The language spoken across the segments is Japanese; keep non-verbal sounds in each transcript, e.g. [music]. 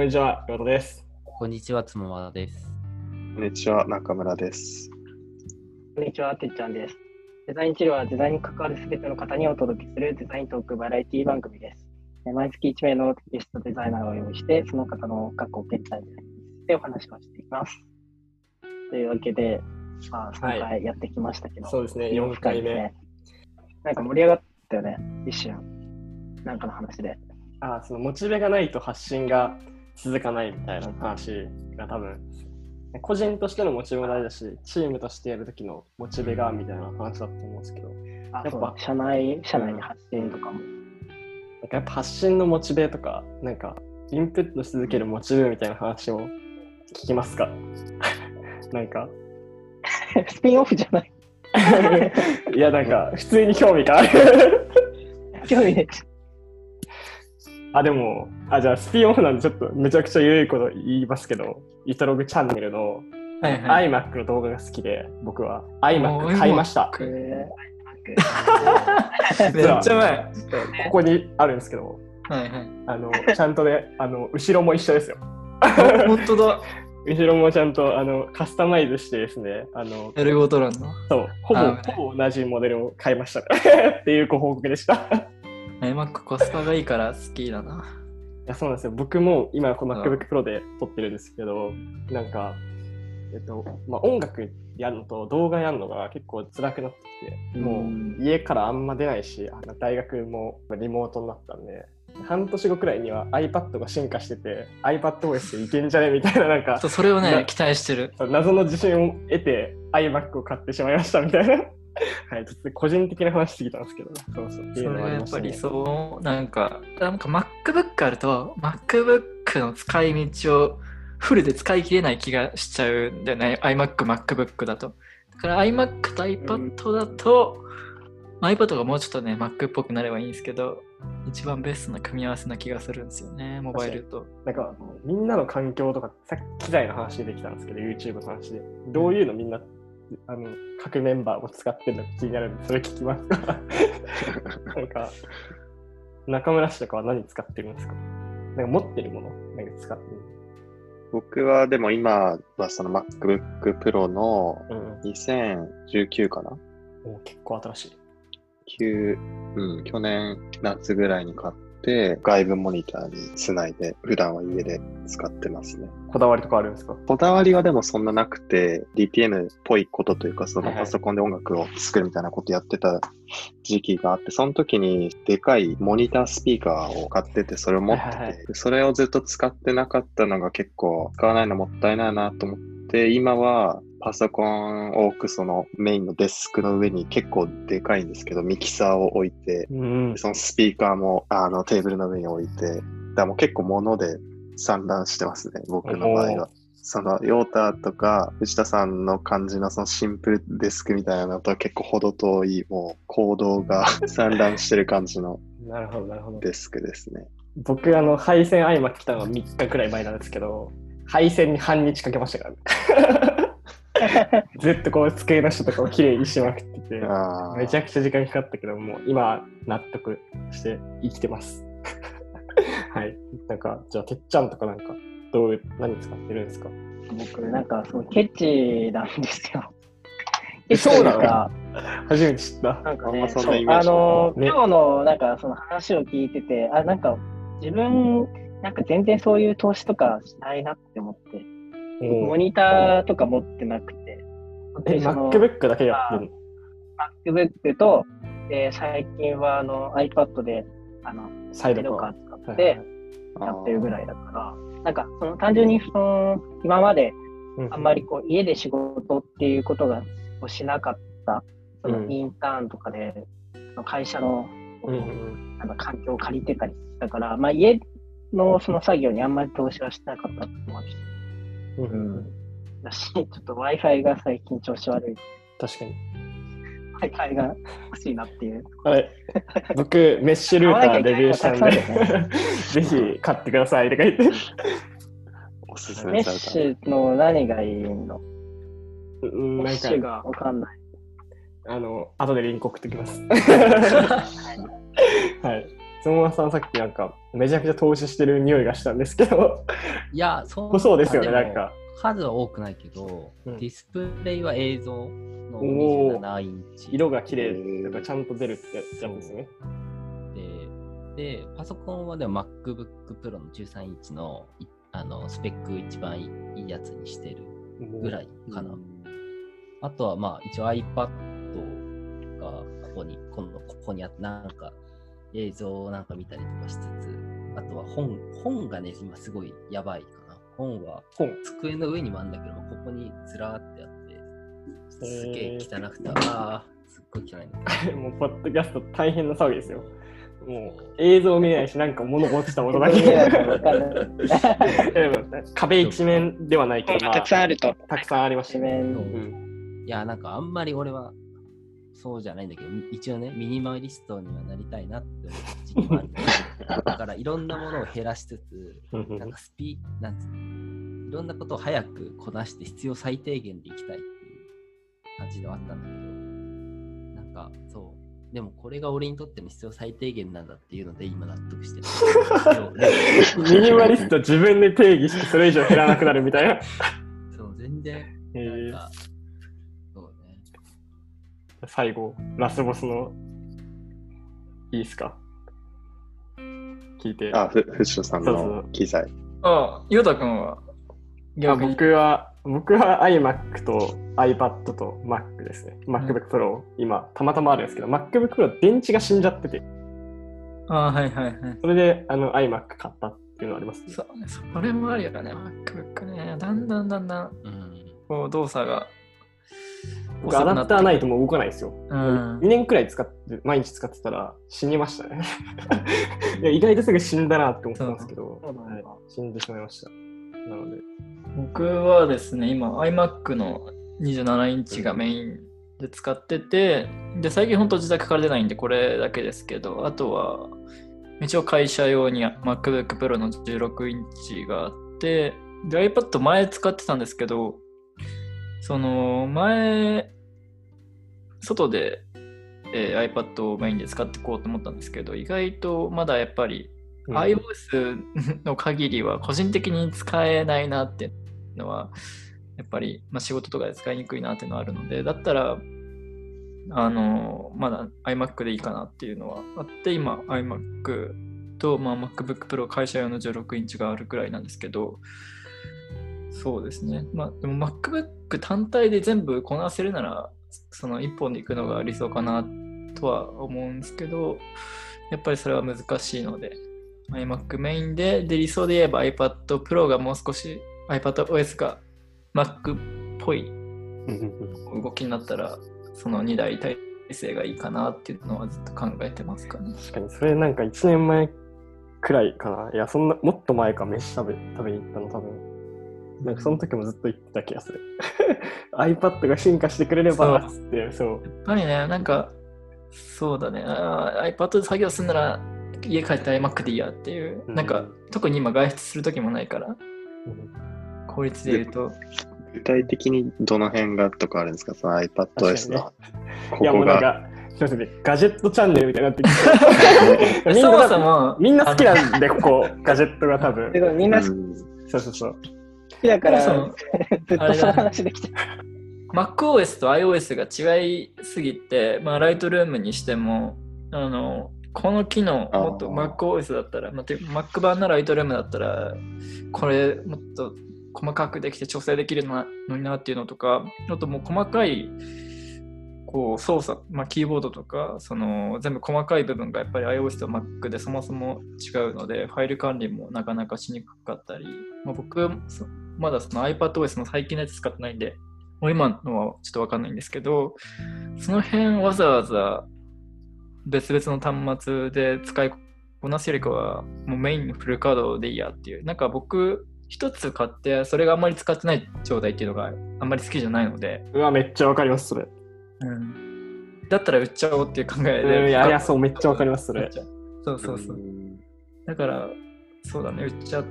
こんにちは、ヨトです。こんにちは、つもまです。こんにちは、中村です。こんにちは、てっちゃんです。デザイン治療はデザインに関わるすべての方にお届けするデザイントークバラエティ番組です。え毎月1名のゲストデザイナーを用意して、その方の過去、現在についてお話をしていきます。というわけで、まあ、3回やってきましたけど、そうですね、4回目。。なんか盛り上がったよね、一瞬。なんかの話で。あそのモチベがないと発信が続かないみたいな話が多分、個人としてのモチベも大事だし、チームとしてやるときのモチベがみたいな話だと思うんですけど、あやっぱ社内、社内に発信とかも。なんかやっぱ発信のモチベとか、なんかインプットし続けるモチベみたいな話を聞きますか？[laughs] なんか、スピンオフじゃない。[laughs] いやなんか普通に興味がある。[laughs] 興味ねあ、でも、あ、じゃあスピンオフなんでちょっとめちゃくちゃ緩いこと言いますけど、イトログチャンネルのはいはい。iMac の動画が好きで、僕は iMac 買いました。[laughs] めっちゃ前。こにあるんですけど、はいはい。あの、ちゃんとね、あの、後ろも一緒ですよ。本当だ。[laughs] 後ろもちゃんとあのカスタマイズしてですね、あの、エルゴトランの。そう、ほぼ、あほぼ同じモデルを買いましたね [laughs] っていうご報告でした。い iMac コスパがいいから好きだな。や、そうなんですよ。僕も今、このうん MacBook Pro で撮ってるんですけど、なんか、えっと、まあ、音楽やるのと動画やるのが結構辛くなってきて、もう家からあんま出ないし、大学もリモートになったんで、半年後くらいには iPad が進化してて、iPadOS でいけんじゃねみたいな、なんかそう、それをなね、期待してる。謎の自信を得て iMac を買ってしまいましたみたいな。はい、ちょっと個人的な話すぎたんですけど、そうそう。そうれのがあがやっぱり。そう、なんか、なんか MacBook あると、MacBook の使い道をフルで使い切れない気がしちゃうんだよね。iMac、MacBook だと。だから iMac と iPad だと、iPad がもうちょっとね、Mac っぽくなればいいんですけど、一番ベストな組み合わせな気がするんですよね、モバイルと。なんか、みんなの環境とか、さっき機材の話できたんですけど、YouTube の話で。どういうのみんな、あの、各メンバーも使ってるのか気になるんで、それ聞きますか？[laughs] なんか、中村氏とかは何使ってるんですか？なんか持ってるもの？なんか使ってる？僕はでも今はその MacBook Pro のうん。2019かな？お結構新しい。9うん、去年夏ぐらいに買って外部モニターにつないで普段は家で使ってますね。こだわりとかあるんですか？こだわりはでもそんななくて DTM っぽいことというかそのパソコンで音楽を作るみたいなことやってた時期があってその時にでかいモニタースピーカーを買っててそれを持ってて、それをずっと使ってなかったのが結構使わないのもったいないなと思って今はパソコンを置くそのメインのデスクの上に結構でかいんですけどミキサーを置いてうん。そのスピーカーもあのテーブルの上に置いて、だからもう結構物で散乱してますね、僕の場合は。その、ヨータとか、藤田さんの感じのそのシンプルデスクみたいなのとは結構程遠い、もう行動が [laughs] 散乱してる感じのなるほど、なるほど。デスクですね。僕、あの、配線 iMac 来たのは3日くらい前なんですけど、配線に半日かけましたからね。[laughs] ずっとこう、机の下とかをきれいにしまくってて、あめちゃくちゃ時間かかったけど、もう今、は納得して生きてます。[laughs] はい。なんか、じゃあ、てっちゃんとかなんか、どう、何使ってるんですか？僕、なんか、そう、ケチなんですよ。[laughs] えそうなのケチというか初めて知った。なんかね、あんまそんそうなイメージあの、ね今日のなんかその話を聞いてて、あ、なんか自分、なんか全然そういう投資とかしないなって思って、モニターとか持ってなくて、え、MacBook だけやってるの？MacBook と、で最近はあの iPad で、あの、サイドカー使ってやってるぐらいだから、なんかその単純にその今までうん。あんまりこう家で仕事っていうことがこうしなかった、そのうん。インターンとかで、その会社のうんうん。あの環境を借りてたりしたから、まあ、家のその作業にあんまり投資はしてなかったっていし。うんうんうん。だし、[laughs] ちょっと Wi-Fi が最近調子悪い。確かに。Wi-Fi が欲しいなっていう。あれ、僕、メッシュルーターレビューしたんで、[laughs] ぜひ買ってくださいとか言って。おすすメッめされた。シュの何がいいの？メッシュがわかんない。あの、後でリンク送ってきます。[laughs] はい。つもさんさっきなんか、めちゃくちゃ投資してる匂いがしたんですけど、いや、そうそうですよね、もなんか。数は多くないけど、うんディスプレイは映像のおー27インチ。色が綺麗とかちゃんと出るってやつですね。で、でパソコンはでも MacBook Pro の13インチのいあのスペック一番いいいいやつにしてるぐらいかな。あとはまあ一応 iPad がここに、今度ここにあって、なんか映像なんか見たりとかしつつ、あとは本、本がね、今すごいやばいかな。本は本。机の上にもあるんだけども、ここにずらーってあって、すげえ汚くて、ああ、すっごい汚いの。[laughs] もう、ポッドキャスト大変な騒ぎですよ。もう、映像見えないし、なんか物が落ちた音だけ。[laughs] 壁一面ではないけど、まあたくさんあると。たくさんありましたね。うん。いや、なんかあんまり俺はそうじゃないんだけど、一応ね、ミニマリストにはなりたいなって思う時期もあるん [laughs] だからいろんなものを減らしつつ、なんかスピなんついろんなことを早くこなして必要最低限でいきたいっていう感じではあったんだけど、なんかそう、でもこれが俺にとっての必要最低限なんだっていうので今納得してる。ミニマリスト自分で定義してそれ以上減らなくなるみたいな。[laughs] そう、全然、えーなんか、そうね。最後、ラスボスの、いいっすか？聞いて。あ、ふ藤野さんそうそのう機材。ああ、ヨタ君は？あ逆に。僕は、僕は iMac と iPad と Mac ですね。MacBook Pro、今、たまたまあるんですけど、MacBook Pro 電池が死んじゃってて、ああ、はいはいはい。それであの iMac 買ったっていうのはあります、ね。そうね、それもあるよね、MacBook ね。だんだんだんだん、うん。こう、動作が僕アダプターないとももう動かないですよ。うん2年くらい使って、毎日使ってたら死にましたね。[laughs] いや意外とすぐ死んだなって思ってたんですけど、はい死んでしまいました。なので、僕はですね、今 iMac の27インチがメインで使ってて、で、最近本当自宅から出ないんでこれだけですけど、あとは一応会社用に MacBook Pro の16インチがあって、で、iPad 前使ってたんですけど、その前、外で、えー iPad をメインで使っていこうと思ったんですけど、意外とまだやっぱりうん。iOS の限りは個人的に使えないなっていうのは、やっぱり、まあ、仕事とかで使いにくいなっていうのはあるので、だったら、あの、まだ iMac でいいかなっていうのはあって、今 iMac と、まあ、MacBook Pro 会社用の16インチがあるくらいなんですけど、そうですね。まあ、でも MacBook 単体で全部こなせるなら、その1本でいくのが理想かなとは思うんですけど、やっぱりそれは難しいので、iMac メインで、で、理想で言えば iPad Pro がもう少し iPadOS が Mac っぽい動きになったら、その2台体制がいいかなっていうのはずっと考えてますかね。確かにそれなんか1年前くらいかな。いや、そんな、もっと前か、飯食べ食べに行ったの多分。なんかその時もずっと言ってた気がする。[laughs] iPad が進化してくれれば、つって、そう。やっぱりね、なんか、そうだね、iPad で作業するなら家帰って iMac でいいやっていう、うん。なんか、特に今外出する時もないから、うん。効率で言うと、具体的にどの辺がとかあるんですか？その iPadOS の。こいや、も。うなんか、すいませんね、ガジェットチャンネルみたいになってきて。[laughs] みんそもなそも、みんな好きなんで、ここ、ガジェットが多分。みんな好うん。そうそうそう。きだから、ずっとその話できてる。MacOS と iOS が違いすぎて、まあ、ライトルームにしても、あの、この機能、もっと MacOS だったら、まあ、て Mac 版のライトルームだったら、これもっと細かくできて調整できるののになっていうのとか、あともう細かいこう操作、まあ、キーボードとかその全部細かい部分がやっぱり iOS と Mac でそもそも違うのでファイル管理もなかなかしにくかったり、まあ、僕そまだその iPadOS の最近のやつ使ってないんでもう今のはちょっとわかんないんですけどその辺わざわざ別々の端末で使いこなすよりかはもうメインのフルカードでいいやっていうなんか僕一つ買ってそれがあんまり使ってない状態っていうのがあんまり好きじゃないので、うわ、めっちゃわかります、それ。うん、だったら売っちゃおうっていう考えうんで。いや、いや、そう、めっちゃわかります、それ。そうそうそう。んだから、そうだね、売っちゃっ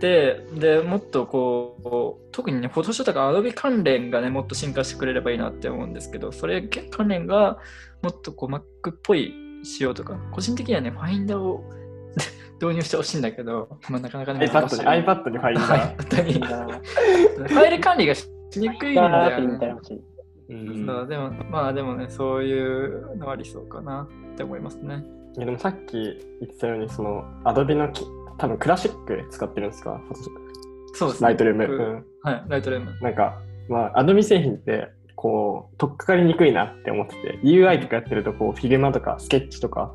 て、でもっとこう、特にね、フォトショーとか Adobe 関連がね、もっと進化してくれればいいなって思うんですけど、それ関連がもっとこう Mac っぽいしようとか、個人的にはね、ファインダーを [laughs] 導入してほしいんだけど、まあ、なかなかね、iPad に iPad にファインダー。[laughs] ファイル管理がしにくいんだアよねうんそうでも、まあでもね、そういうのは理想かなって思いますね。いやでもさっき言ってたように、その Adobe のき多分クラシック使ってるんですか？そうですね。ライトルーム。僕うんはい、ライトルーム。なんか、まあ、Adobe 製品って、こう、とっかかりにくいなって思ってて、UI とかやってると、こう、Figma とかスケッチとか、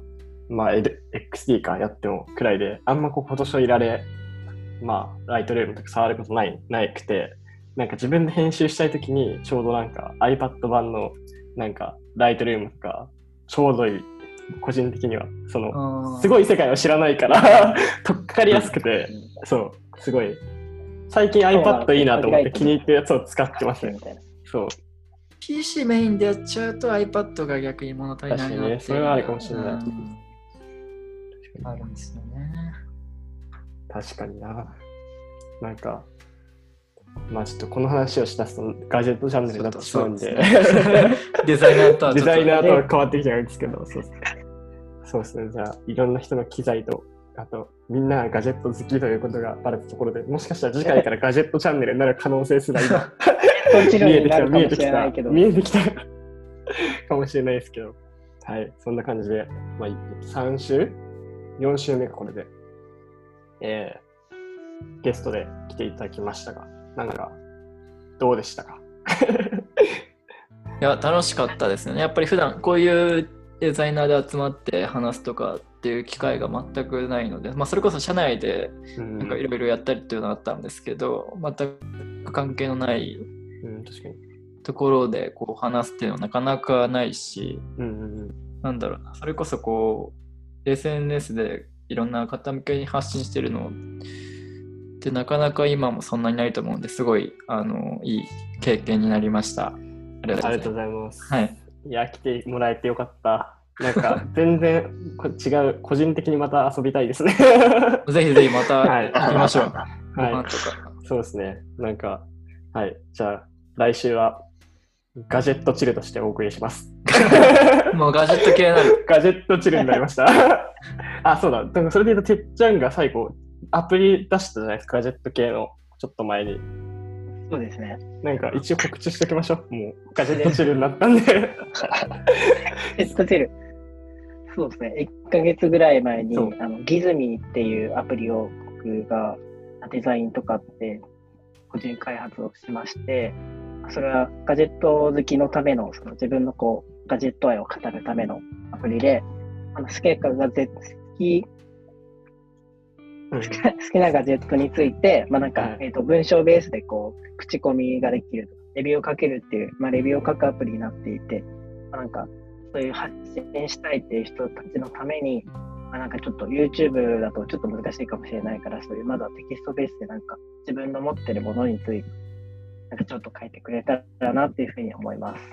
まあ、XD かやってもくらいで、あんまこう、フォトショーいられ、まあ、ライトルームとか触ることない、ないくて、なんか自分で編集したいときに、ちょうどなんか iPad 版の、なんか、ライトルームとか、ちょうどいい、個人的には、その、すい。ごい世界を知らないから、[laughs] とっかかりやすくて、そう、すごい。最近 iPad いいなと思って気に入ってるやつを使ってますねみ。たいな。そう。PC メインでやっちゃうと iPad が逆に物足りないなっていう確かにねそれはあるかもしれないうんあるんですよね。確かにな。なんか、まあちょっとこの話をしだすとガジェットチャンネルになってしまうんで、[laughs] デザイナーとはデザイナーとは変わってきちゃうんですけど、そうそう。ですね。じゃあ、いろんな人の機材と、あと、みんながガジェット好きということがバレたところで、もしかしたら次回からガジェットチャンネルになる可能性すら今、見えてきた、見えてきた。見えてきたかもしれないですけど、はい、そんな感じで、まあ、3週 ?4 週目か、これで、えー、ゲストで来ていただきましたが、なんか、どうでしたか？いや、楽しかったですよね。やっぱり普段こういうデザイナーで集まって話すとかっていう機会が全くないので、まあ、それこそ社内でうんなんかいろいろやったりっていうのがあったんですけど、全く関係のない。ところでこう話すっていうのはなかなかないし、なんだろうな、それこそこう、SNS でいろんな方向けに発信してるのってなかなか今もそんなにないと思うんですごい、あの、いい経験になりました。ありがとうございます。はい。いや、来てもらえてよかった。なんか、[laughs] 全然こ違う、個人的にまた遊びたいですね。[laughs] ぜひぜひまたはい行きましょう。ごはい飯とか。そうですね。なんか、はい。じゃあ、来週はガジェットチルとしてお送りします。[laughs] もうガジェット系なる。ガジェットチルになりました。あ、そうだ。それで言うと、てっちゃんが最後、アプリ出したじゃないですか、ガジェット系の、ちょっと前に。そうですね。なんか、一応告知しておきましょう。もう、ガジェットチルになったんで。ヘッドチル。そうですね。1ヶ月ぐらい前にあのギズミっていうアプリを僕がデザインとかって個人開発をしまして、それはガジェット好きのための、その自分のこう、ガジェット愛を語るためのアプリで、あの、スケーカーがぜ好き、うん好きなガジェットについて、まあなんか、はいえっ、と、文章ベースでこう、口コミができる、レビューをかけるっていう、まあレビューを書くアプリになっていて、まあなんか、そういう発信したいっていう人たちのために、まあ、なんかちょっと YouTube だとちょっと難しいかもしれないから、そういうまだテキストベースでなんか自分の持ってるものについて、なんかちょっと書いてくれたらなっていうふうに思います。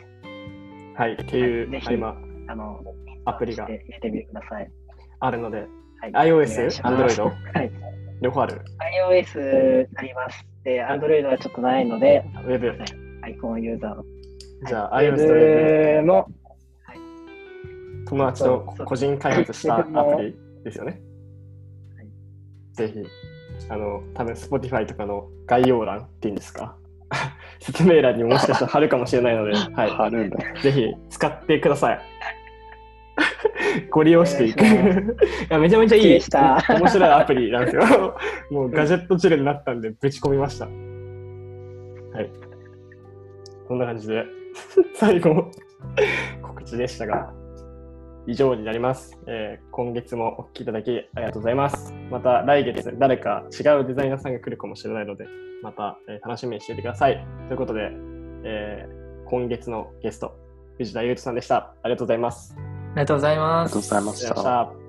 はい。っていう、ぜひ今、あの、アプリがしてみてください。あるので、はい、iOS Android はい。両方ある？iOS あります。で、Android はちょっとないので、ウェブ。iPhone ユーザーの。じゃあ、はい iOS とウェ Web も、ブ、友達と個人開発したアプリですよね。はいぜひ、あの、多分 Spotify とかの概要欄っていうんですか？[laughs] 説明欄にももしかしたら貼るかもしれないので、はい。貼るんだ。ぜひ使ってください。[laughs] ご利用していく。おいやめちゃめちゃいい、面白いアプリなんですよ。[laughs] もうガジェットチルになったんで、ぶち込みました。はい。こんな感じで、[laughs] 最後、告知でしたが、以上になります、えー今月もお聞きいただきありがとうございます。また来月、誰か違うデザイナーさんが来るかもしれないので、また、えー楽しみにしていてください。ということで、えー今月のゲスト、藤田優斗さんでした。ありがとうございます。ありがとうございますありがとうございまありがとうございました。